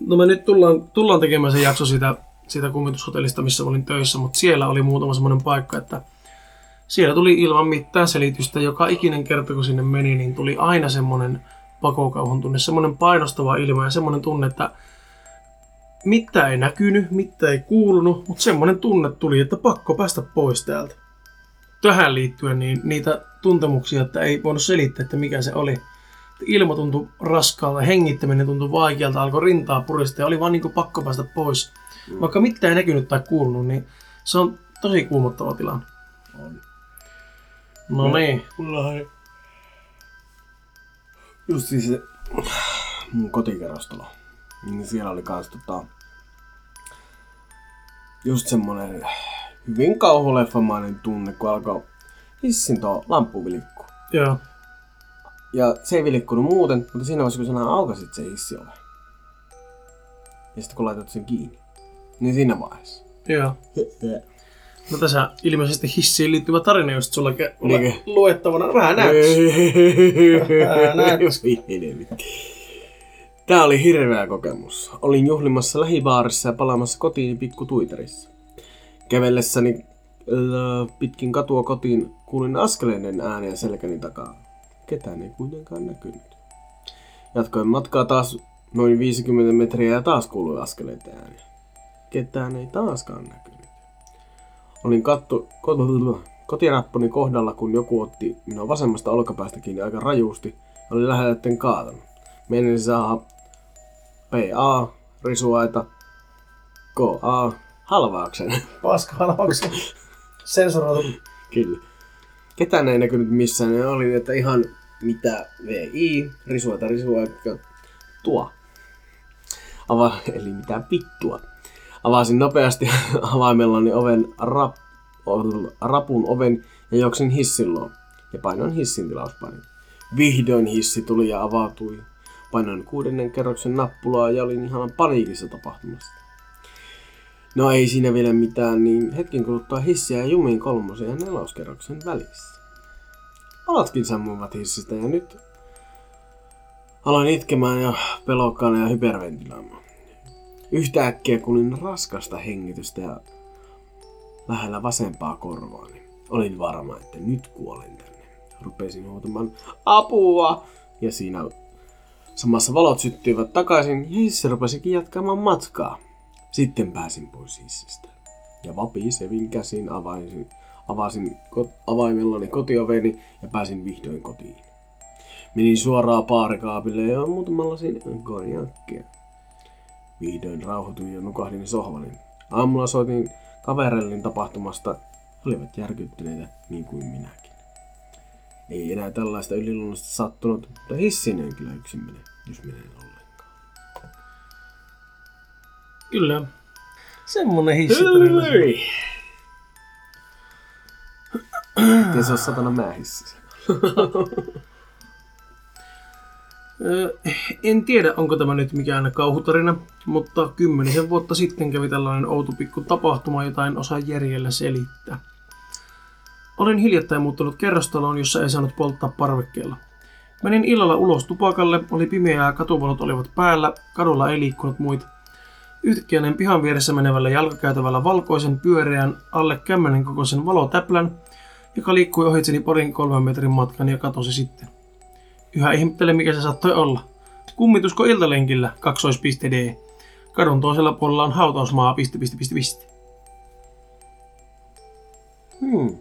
no me nyt tullaan, tullaan tekemään se jakso siitä, siitä kummitushotellista, missä olin töissä, mutta siellä oli muutama semmoinen paikka, että siellä tuli ilman mitään selitystä. Joka ikinen kerta, kun sinne meni, niin tuli aina semmoinen pakokauhun tunne, semmoinen painostava ilma ja semmoinen tunne, että mitä ei näkynyt, mitä ei kuulunut, mutta semmoinen tunne tuli, että pakko päästä pois täältä. Tähän liittyen niin niitä tuntemuksia, että ei voinut selittää, että mikä se oli. Ilma tuntui raskaalta, hengittäminen tuntui vaikealta, alkoi rintaa purista ja oli vaan niin kuin pakko päästä pois. Vaikka mitään ei näkynyt tai kuulunut, niin se on tosi kuumottava tilanne. On. No, niin. Mulla just siis se mun kotikerrostalo. Niin siellä oli kans tota, just semmonen hyvin kauhuleffamainen tunne, kun alkoi hissin tuo lamppu vilikkuu. Joo. Ja se ei vilikkunut muuten, mutta siinä vaiheessa kun sä aukasit se hissi ole. Ja sitten kun laitat sen kiinni. Niin siinä vaiheessa. Joo. No tässä ilmeisesti hissiin liittyvä tarina, jos sulla niin. luettavana. Vähän näyttäisi. Tämä oli hirveä kokemus. Olin juhlimassa lähibaarissa ja palaamassa kotiin pikku tuiterissa. Kävellessäni äh, pitkin katua kotiin kuulin askeleiden ääniä selkäni takaa. Ketään ei kuitenkaan näkynyt. Jatkoin matkaa taas noin 50 metriä ja taas kuului askeleiden ääniä. Ketään ei taaskaan näkynyt. Olin kattu, kotirapponi kohdalla, kun joku otti minua vasemmasta olkapäästä kiinni aika rajusti ja oli lähellä kaatanut. Menin saada PA, risuaita, KA, halvauksen. Paska halvauksen. Sensuroitu. Kyllä. Ketään ei näkynyt missään. Ne oli, että ihan mitä VI, risuaita, risuaita, tuo. Ava, eli mitä vittua. Avasin nopeasti avaimellani oven rap, rapun oven ja juoksin hissin luo ja painoin hissin tilauspainin. Vihdoin hissi tuli ja avautui. Painoin kuudennen kerroksen nappulaa ja olin ihan paniikissa tapahtumasta. No ei siinä vielä mitään, niin hetken kuluttua hissiä jumiin kolmosen ja neloskerroksen välissä. Alatkin sammuivat hissistä ja nyt aloin itkemään ja pelokkaana ja hyperventiloimaan. Yhtäkkiä kuulin raskasta hengitystä ja lähellä vasempaa korvaani. Olin varma, että nyt kuolen tänne. Rupesin huutamaan apua ja siinä samassa valot syttyivät takaisin ja hissi rupesikin jatkamaan matkaa. Sitten pääsin pois hissistä. Ja vapisevin käsin avaisin, avasin ko- avaimellani kotioveni ja pääsin vihdoin kotiin. Menin suoraan paarikaapille ja muutaman lasin konjakkia. Vihdoin rauhoituin ja nukahdin sohvalle. Aamulla soitin kaverellin tapahtumasta. Olivat järkyttyneitä niin kuin minäkin. Ei enää tällaista yliluonnollista sattunut, mutta hissin en kyllä yksin mene, jos menen ollenkaan. Kyllä. Semmonen hissitarina. Miten se on satana mä hississä? En tiedä, onko tämä nyt mikään kauhutarina, mutta kymmenisen vuotta sitten kävi tällainen outo pikku tapahtuma, jota en osaa järjellä selittää. Olin hiljattain muuttanut kerrostaloon, jossa ei saanut polttaa parvekkeella. Menin illalla ulos tupakalle, oli pimeää, katuvalot olivat päällä, kadulla ei liikkunut muita. Yhtäkkiä näin pihan vieressä menevällä jalkakäytävällä valkoisen pyöreän alle kämmenen kokoisen valotäplän, joka liikkui ohitseni parin kolmen metrin matkan ja katosi sitten. Yhä ihmettelen, mikä se saattoi olla. Kummitusko iltalenkillä, kaksoispiste D. Kadun toisella puolella on hautausmaa, piste, piste, piste, piste. Hmm.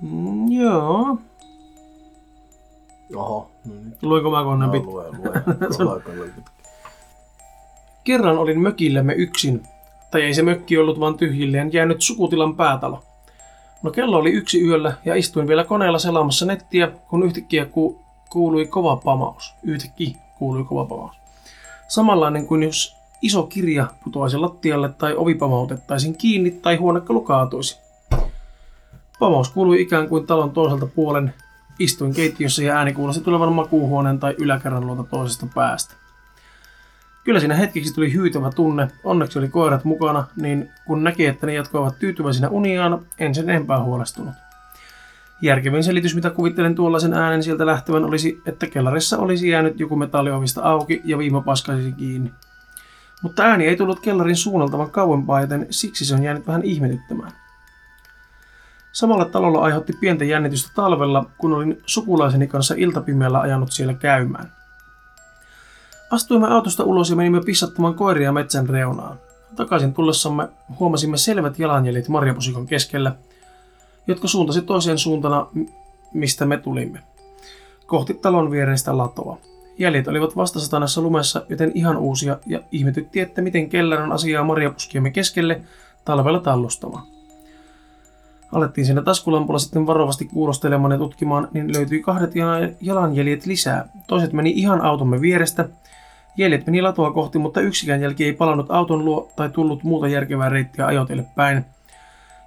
Mm, joo. Oho. No nyt. Luinko mä koneen No, lue, lue. Kerran olin mökillämme yksin. Tai ei se mökki ollut vaan tyhjilleen jäänyt sukutilan päätalo. No kello oli yksi yöllä ja istuin vielä koneella selaamassa nettiä, kun yhtäkkiä ku- kuului kova pamaus. Yhtäkkiä kuului kova pamaus. Samanlainen kuin jos iso kirja putoaisi lattialle tai ovi pamautettaisiin kiinni tai huonekalu kaatuisi. Pamaus kuului ikään kuin talon toiselta puolen. Istuin keittiössä ja ääni kuulosti tulevan makuuhuoneen tai yläkerran luota toisesta päästä. Kyllä siinä hetkeksi tuli hyytävä tunne, onneksi oli koirat mukana, niin kun näki, että ne jatkoivat tyytyväisinä uniaan, en sen enempää huolestunut. Järkevin selitys, mitä kuvittelen tuollaisen äänen sieltä lähtevän, olisi, että kellarissa olisi jäänyt joku metalliovista auki ja viima paskaisi kiinni. Mutta ääni ei tullut kellarin suunnalta vaan kauempaa, joten siksi se on jäänyt vähän ihmetyttämään. Samalla talolla aiheutti pientä jännitystä talvella, kun olin sukulaiseni kanssa iltapimeällä ajanut siellä käymään. Astuimme autosta ulos ja menimme pissattamaan koiria metsän reunaan. Takaisin tullessamme huomasimme selvät jalanjäljet marjapusikon keskellä, jotka suuntasi toiseen suuntana, mistä me tulimme. Kohti talon viereistä latoa. Jäljet olivat vastasatanassa lumessa, joten ihan uusia, ja ihmetytti, että miten kellään on asiaa marjapuskiemme keskelle talvella tallustamaan. Alettiin siinä taskulampulla sitten varovasti kuulostelemaan ja tutkimaan, niin löytyi kahdet jala- jalanjäljet lisää. Toiset meni ihan automme vierestä, Jäljet meni latoa kohti, mutta yksikään jälki ei palannut auton luo tai tullut muuta järkevää reittiä ajoteille päin.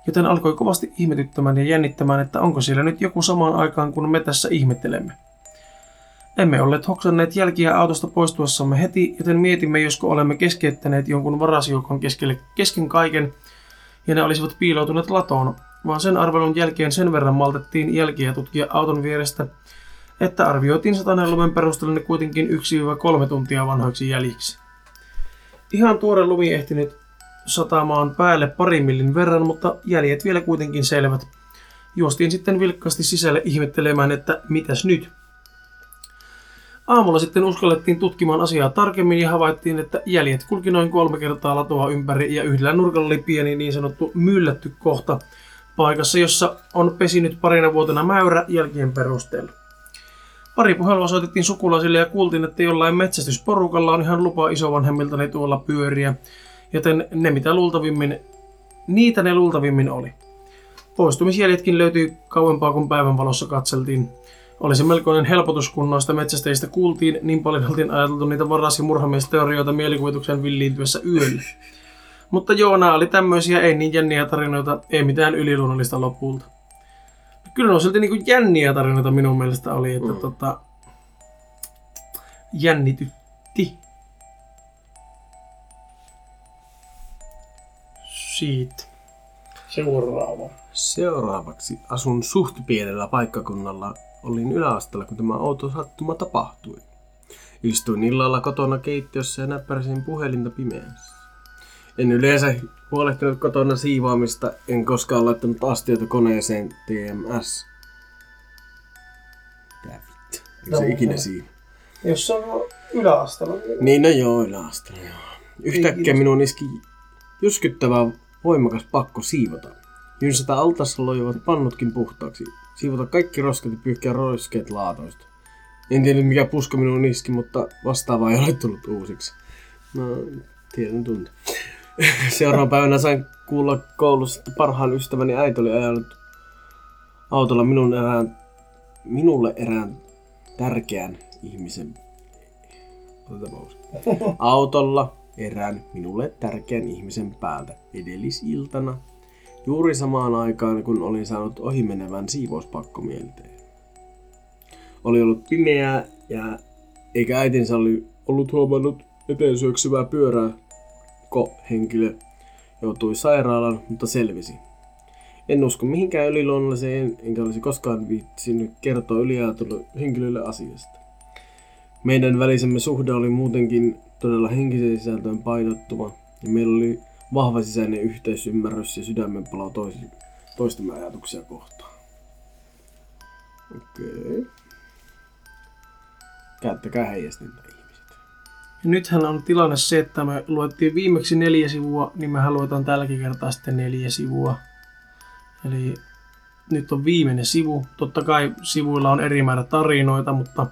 Joten alkoi kovasti ihmetyttämään ja jännittämään, että onko siellä nyt joku samaan aikaan kuin me tässä ihmettelemme. Emme olleet hoksanneet jälkiä autosta poistuessamme heti, joten mietimme, josko olemme keskeyttäneet jonkun varasjoukon keskelle kesken kaiken, ja ne olisivat piiloutuneet latoon, vaan sen arvelun jälkeen sen verran maltettiin jälkiä tutkia auton vierestä, että arvioitiin sataneen lumen perusteella ne kuitenkin 1-3 tuntia vanhoiksi jäljiksi. Ihan tuore lumi ehtinyt satamaan päälle parin millin verran, mutta jäljet vielä kuitenkin selvät. Juostiin sitten vilkkaasti sisälle ihmettelemään, että mitäs nyt? Aamulla sitten uskallettiin tutkimaan asiaa tarkemmin ja havaittiin, että jäljet kulki noin kolme kertaa latoa ympäri ja yhdellä nurkalla oli pieni niin sanottu myllätty kohta paikassa, jossa on pesinyt parina vuotena mäyrä jälkien perusteella. Pari puhelua soitettiin sukulaisille ja kuultiin, että jollain metsästysporukalla on ihan lupa isovanhemmiltani tuolla pyöriä, joten ne mitä luultavimmin, niitä ne luultavimmin oli. Poistumisjäljetkin löytyi kauempaa kuin päivänvalossa katseltiin. Oli se melkoinen helpotus, kun noista metsästäjistä kuultiin, niin paljon oltiin ajateltu niitä varas- ja murhamiesteorioita mielikuvituksen villiintyessä yöllä. Mutta joo, nämä oli tämmöisiä ei niin jänniä tarinoita, ei mitään yliluonnollista lopulta. Kyllä ne on silti niinku jänniä tarinoita minun mielestä oli, että mm. tota, jännitytti. Siitä. Seuraava. Seuraavaksi asun suht pienellä paikkakunnalla. Olin yläasteella, kun tämä outo sattuma tapahtui. Istuin illalla kotona keittiössä ja näppäräsin puhelinta pimeässä. En yleensä huolehtinut kotona siivoamista, en koskaan laittanut astioita koneeseen TMS. Mitä vittu? Se No, ikinä siinä. Jos se on yläasteella, niin Niin no joo, yläasteella joo. Yhtäkkiä minun iski jyskyttävä voimakas pakko siivota. Jynsätä altassa loivat pannutkin puhtaaksi. Siivota kaikki roskat ja pyyhkiä roskeet laatoista. En tiedä mikä puska minun iski, mutta vastaavaa ei ole tullut uusiksi. No, tiedän tunte. Seuraavan päivänä sain kuulla koulussa, että parhaan ystäväni äiti oli ajanut autolla minun erään, minulle erään tärkeän ihmisen. Autolla erään minulle tärkeän ihmisen päältä edellisiltana. Juuri samaan aikaan, kun olin saanut ohimenevän siivouspakkomielteen. Oli ollut pimeää ja eikä äitinsä oli ollut huomannut eteen syöksyvää pyörää. Ko henkilö joutui sairaalaan, mutta selvisi. En usko mihinkään yliluonnolliseen, enkä olisi koskaan viitsinyt kertoa yliajatulle henkilölle asiasta. Meidän välisemme suhde oli muutenkin todella henkiseen sisältöön painottuva ja meillä oli vahva sisäinen yhteisymmärrys ja sydämenpalo toisi, toistemme ajatuksia kohtaan. Okei. Käyttäkää heijastinta ihmiset. Ja nythän on tilanne se, että me luettiin viimeksi neljä sivua, niin mehän luetaan tälläkin kertaa sitten neljä sivua. Eli nyt on viimeinen sivu. Totta kai sivuilla on eri määrä tarinoita, mutta,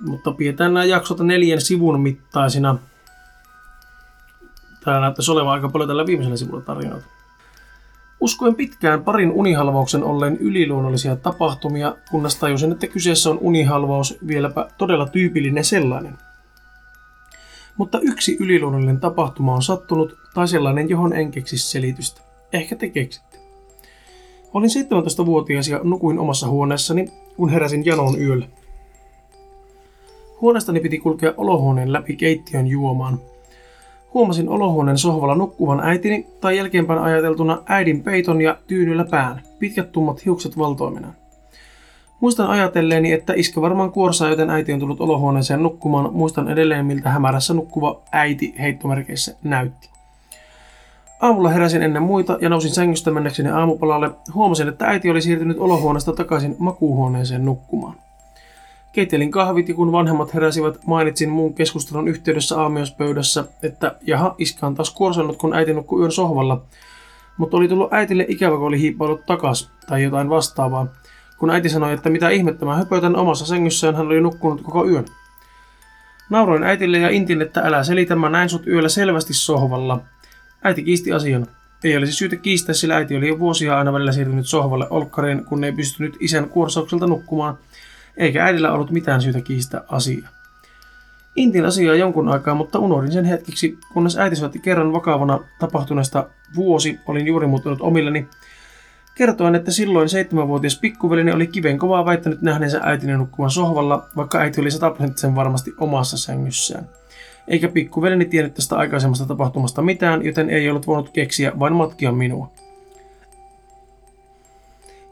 mutta pidetään nämä jaksot neljän sivun mittaisina. Täällä näyttäisi olevan aika paljon tällä viimeisellä sivulla tarinoita. Uskoin pitkään parin unihalvauksen olleen yliluonnollisia tapahtumia, kunnes tajusin, että kyseessä on unihalvaus, vieläpä todella tyypillinen sellainen. Mutta yksi yliluonnollinen tapahtuma on sattunut, tai sellainen, johon en keksi selitystä. Ehkä te keksitte. Olin 17-vuotias ja nukuin omassa huoneessani, kun heräsin janoon yöllä. Huoneestani piti kulkea olohuoneen läpi keittiön juomaan. Huomasin olohuoneen sohvalla nukkuvan äitini tai jälkeenpäin ajateltuna äidin peiton ja tyynyllä pään, pitkät tummat hiukset valtoimenaan. Muistan ajatelleeni, että iskä varmaan kuorsaa, joten äiti on tullut olohuoneeseen nukkumaan. Muistan edelleen, miltä hämärässä nukkuva äiti heittomerkeissä näytti. Aamulla heräsin ennen muita ja nousin sängystä mennäkseni aamupalalle. Huomasin, että äiti oli siirtynyt olohuoneesta takaisin makuuhuoneeseen nukkumaan. Keittelin kahvit ja kun vanhemmat heräsivät, mainitsin muun keskustelun yhteydessä aamiospöydässä, että jaha, iskä on taas kuorsannut, kun äiti nukkui yön sohvalla. Mutta oli tullut äitille ikävä, kun oli hiippailut takas tai jotain vastaavaa. Kun äiti sanoi, että mitä ihmettä mä höpötän omassa sängyssään, hän oli nukkunut koko yön. Nauroin äitille ja intin, että älä selitä, mä näin sut yöllä selvästi sohvalla. Äiti kiisti asian. Ei olisi syytä kiistää, sillä äiti oli jo vuosia aina välillä siirtynyt sohvalle olkkareen, kun ei pystynyt isän kuorsaukselta nukkumaan, eikä äidillä ollut mitään syytä kiistää asiaa. Intin asiaa jonkun aikaa, mutta unohdin sen hetkeksi, kunnes äiti soitti kerran vakavana tapahtuneesta vuosi, olin juuri muuttunut omilleni, kertoen, että silloin seitsemänvuotias pikkuvelini oli kiven kovaa väittänyt nähneensä äitini nukkuvan sohvalla, vaikka äiti oli sataprosenttisen varmasti omassa sängyssään. Eikä pikkuvelini tiennyt tästä aikaisemmasta tapahtumasta mitään, joten ei ollut voinut keksiä vain matkia minua.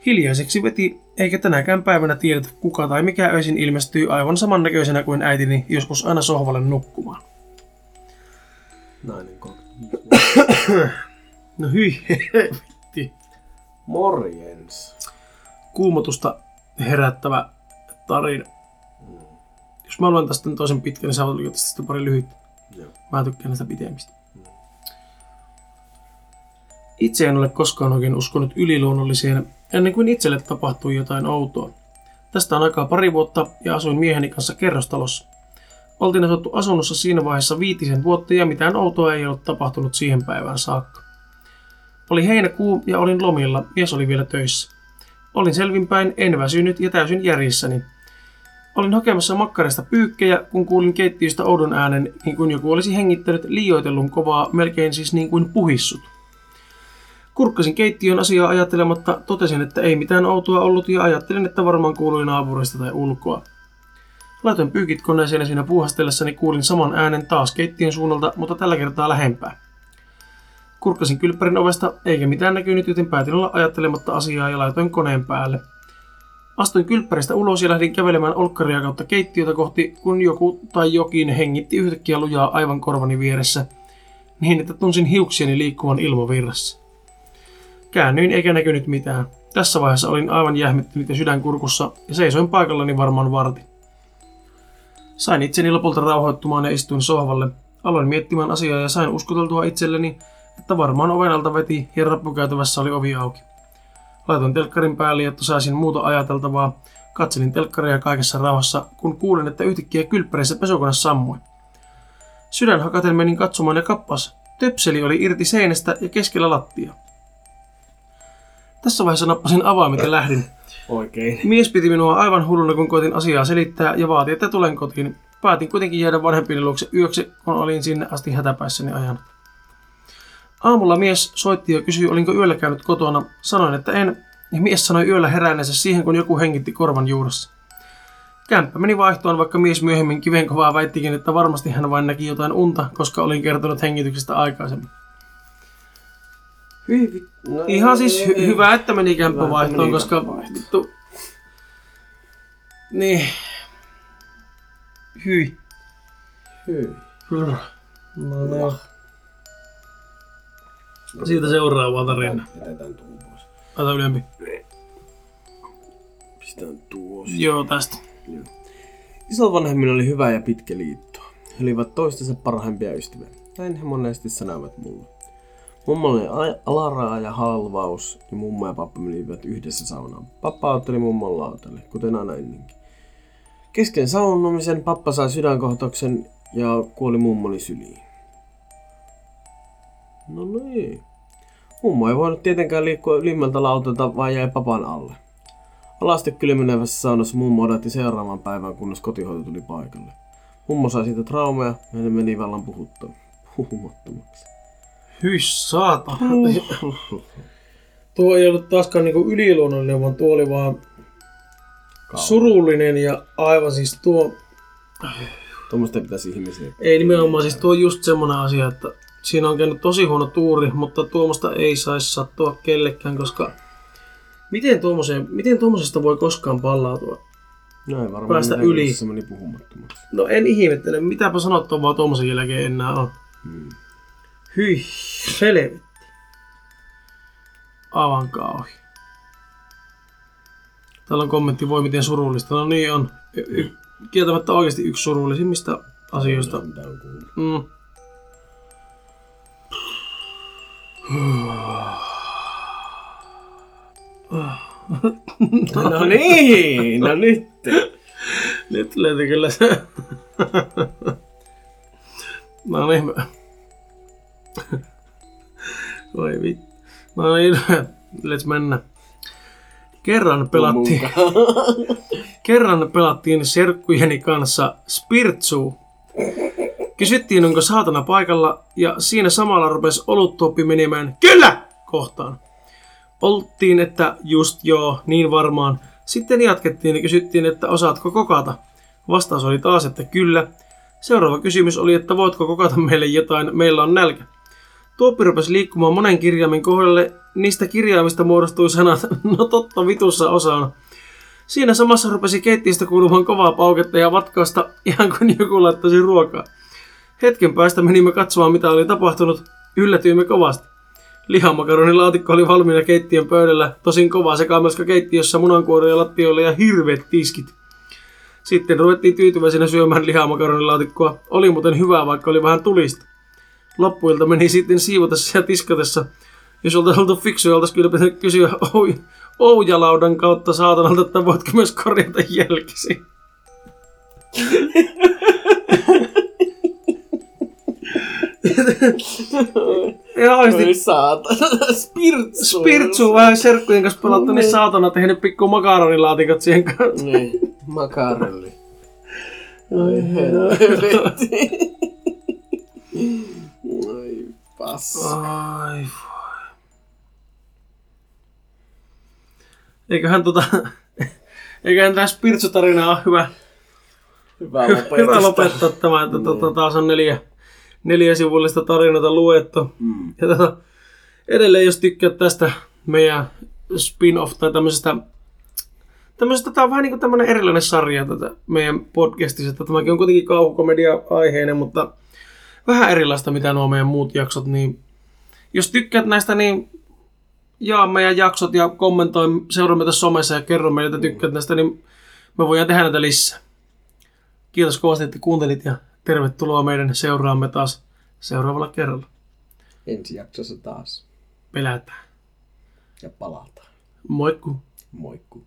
Hiljaiseksi veti, eikä tänäkään päivänä tiedetä kuka tai mikä öisin ilmestyy aivan samannäköisenä kuin äitini joskus aina sohvalle nukkumaan. Nainen 35 No hyi, helvetti. Morjens. Kuumotusta herättävä tarina. Jos mä luen tästä toisen pitkän, niin sä voit tästä pari lyhyttä. Joo. Mä tykkään näistä pitemmistä. Itse en ole koskaan oikein uskonut yliluonnolliseen, ennen kuin itselle tapahtui jotain outoa. Tästä on aikaa pari vuotta ja asuin mieheni kanssa kerrostalossa. Oltiin asuttu asunnossa siinä vaiheessa viitisen vuotta ja mitään outoa ei ollut tapahtunut siihen päivään saakka. Oli heinäkuu ja olin lomilla, mies oli vielä töissä. Olin selvinpäin, en väsynyt ja täysin järjissäni. Olin hakemassa makkarista pyykkejä, kun kuulin keittiöstä oudon äänen, niin kuin joku olisi hengittänyt liioitellun kovaa, melkein siis niin kuin puhissut. Kurkkasin keittiön asiaa ajattelematta, totesin, että ei mitään outoa ollut ja ajattelin, että varmaan kuului naapurista tai ulkoa. Laitoin pyykit koneeseen ja siinä puuhastellessani kuulin saman äänen taas keittiön suunnalta, mutta tällä kertaa lähempää. Kurkkasin kylppärin ovesta, eikä mitään näkynyt, joten päätin olla ajattelematta asiaa ja laitoin koneen päälle. Astuin kylppäristä ulos ja lähdin kävelemään olkkaria kautta keittiötä kohti, kun joku tai jokin hengitti yhtäkkiä lujaa aivan korvani vieressä, niin että tunsin hiuksieni liikkuvan ilmavirrassa. Käännyin eikä näkynyt mitään. Tässä vaiheessa olin aivan jähmettynyt ja sydänkurkussa ja seisoin paikallani varmaan vartin. Sain itseni lopulta rauhoittumaan ja istuin sohvalle. Aloin miettimään asiaa ja sain uskoteltua itselleni, että varmaan oven alta veti ja rappukäytävässä oli ovi auki. Laitoin telkkarin päälle, jotta saisin muuta ajateltavaa. Katselin telkkaria kaikessa rauhassa, kun kuulin, että yhtäkkiä kylppärissä pesukone sammui. Sydän hakaten menin katsomaan ja kappas. Töpseli oli irti seinästä ja keskellä lattia. Tässä vaiheessa nappasin avaimet ja lähdin. Oikein. Mies piti minua aivan hulluna, kun koitin asiaa selittää ja vaati, että tulen kotiin. Päätin kuitenkin jäädä vanhempien luokse yöksi, kun olin sinne asti hätäpäissäni ajan. Aamulla mies soitti ja kysyi, olinko yöllä käynyt kotona. Sanoin, että en, ja mies sanoi yöllä herääneensä siihen, kun joku hengitti korvan juuressa. Kämppä meni vaihtoon, vaikka mies myöhemmin kivenkovaa väittikin, että varmasti hän vain näki jotain unta, koska olin kertonut hengityksestä aikaisemmin. Hyi, vi- no, Ihan siis hy- hyvä, että meni kämppä vaihtoon, koska... Vittu. Niin. Hyi. Hyi. Brr. No, no. Siitä seuraavaa tarina. Jätetään tuo pois. Ota ylempi. Pistään tuo. Joo, tästä. Isovanhemmilla oli hyvä ja pitkä liitto. He olivat toistensa parhaimpia ystäviä. Näin he monesti sanoivat mulle. Mummo oli alaraa ja halvaus, ja mummo ja pappa menivät yhdessä saunaan. Pappa autteli mummon lautalle, kuten aina ennenkin. Kesken saunomisen pappa sai sydänkohtauksen ja kuoli mummoni syliin. No niin. Mummo ei voinut tietenkään liikkua ylimmältä lautalta, vaan jäi papan alle. Alasti kylmenevässä saunassa mummo odotti seuraavan päivän, kunnes kotihoito tuli paikalle. Mummo sai siitä traumeja ja ne meni vallan puhutta, puhumattomaksi. Hyi saata. Tuo ei ollut taaskaan niinku yliluonnollinen, vaan tuo oli vaan surullinen ja aivan siis tuo... Tuommoista pitäisi ihmisiä. Ei nimenomaan siis tuo on just semmonen asia, että siinä on käynyt tosi huono tuuri, mutta tuommoista ei saisi sattua kellekään, koska miten, tuommoiseen, miten tuommoisesta voi koskaan pallautua? Näin varmaan Päästä yli. Se meni puhumattomaksi. No en ihmettele, mitäpä sanottavaa tuommoisen jälkeen enää on. Hmm. Hyi, helvetti. Aivan kauhi. Täällä on kommentti, voi miten surullista. No niin on. Y- y- kieltämättä oikeasti yksi surullisimmista asioista. Mm. No niin, no nyt. Nyt löytyi kyllä se. no niin. Voi vittu. No niin, let's mennä. Kerran pelattiin, kerran pelattiin serkkujeni kanssa Spiritsuu. Kysyttiin, onko saatana paikalla, ja siinä samalla rupesi oluttuoppi menemään kyllä kohtaan. Oltiin, että just joo, niin varmaan. Sitten jatkettiin ja kysyttiin, että osaatko kokata. Vastaus oli taas, että kyllä. Seuraava kysymys oli, että voitko kokata meille jotain, meillä on nälkä. Tuoppi rupesi liikkumaan monen kirjaimen kohdalle, niistä kirjaimista muodostui sanat, no totta vitussa osaan. Siinä samassa rupesi keittiöstä kuulumaan kovaa pauketta ja vatkausta, ihan kuin joku laittaisi ruokaa. Hetken päästä menimme katsomaan, mitä oli tapahtunut. Yllätyimme kovasti. Lihamakaroniilaatikko oli valmiina keittiön pöydällä, tosin kova sekamelska keittiössä munankuoria lattioilla ja hirveät tiskit. Sitten ruvettiin tyytyväisenä syömään lihamakaroniilaatikkoa. Oli muuten hyvää, vaikka oli vähän tulista. Loppuilta meni sitten siivotessa ja tiskatessa. Jos oltaisiin oltu fiksuja, oltaisiin kyllä pitänyt kysyä ou- Oujalaudan kautta saatanalta, että voitko myös korjata jälkisi. Ja oikeasti Oi saatana, spirtsu. Spirtsu vähän serkkujen kanssa pelattu, niin saatana tehnyt pikku makaronilaatikot siihen kanssa. Niin, makarelli. Oi helvetti. Oi passa. Ai, Eiköhän tota... Eiköhän tämä Spirtsu-tarina ole hyvä, Hyvä hyvä lopettaa tämä, että tota, taas on neljä, neljä sivullista tarinoita luettu. Mm. Ja tota, edelleen jos tykkäät tästä meidän spin-off tai tämmöisestä tämmöisestä, tämä on vähän niin kuin tämmöinen erilainen sarja tätä meidän podcastissa, että tämäkin on kuitenkin kauhukomedia-aiheinen, mutta vähän erilaista mitä nuo meidän muut jaksot, niin jos tykkäät näistä, niin jaa meidän jaksot ja kommentoi, seuraa meitä somessa ja kerro meille, että tykkäät näistä, niin me voidaan tehdä näitä lisää. Kiitos kovasti, että kuuntelit ja tervetuloa meidän seuraamme taas seuraavalla kerralla. Ensi jaksossa taas. Pelätään. Ja palataan. Moikku! Moikku.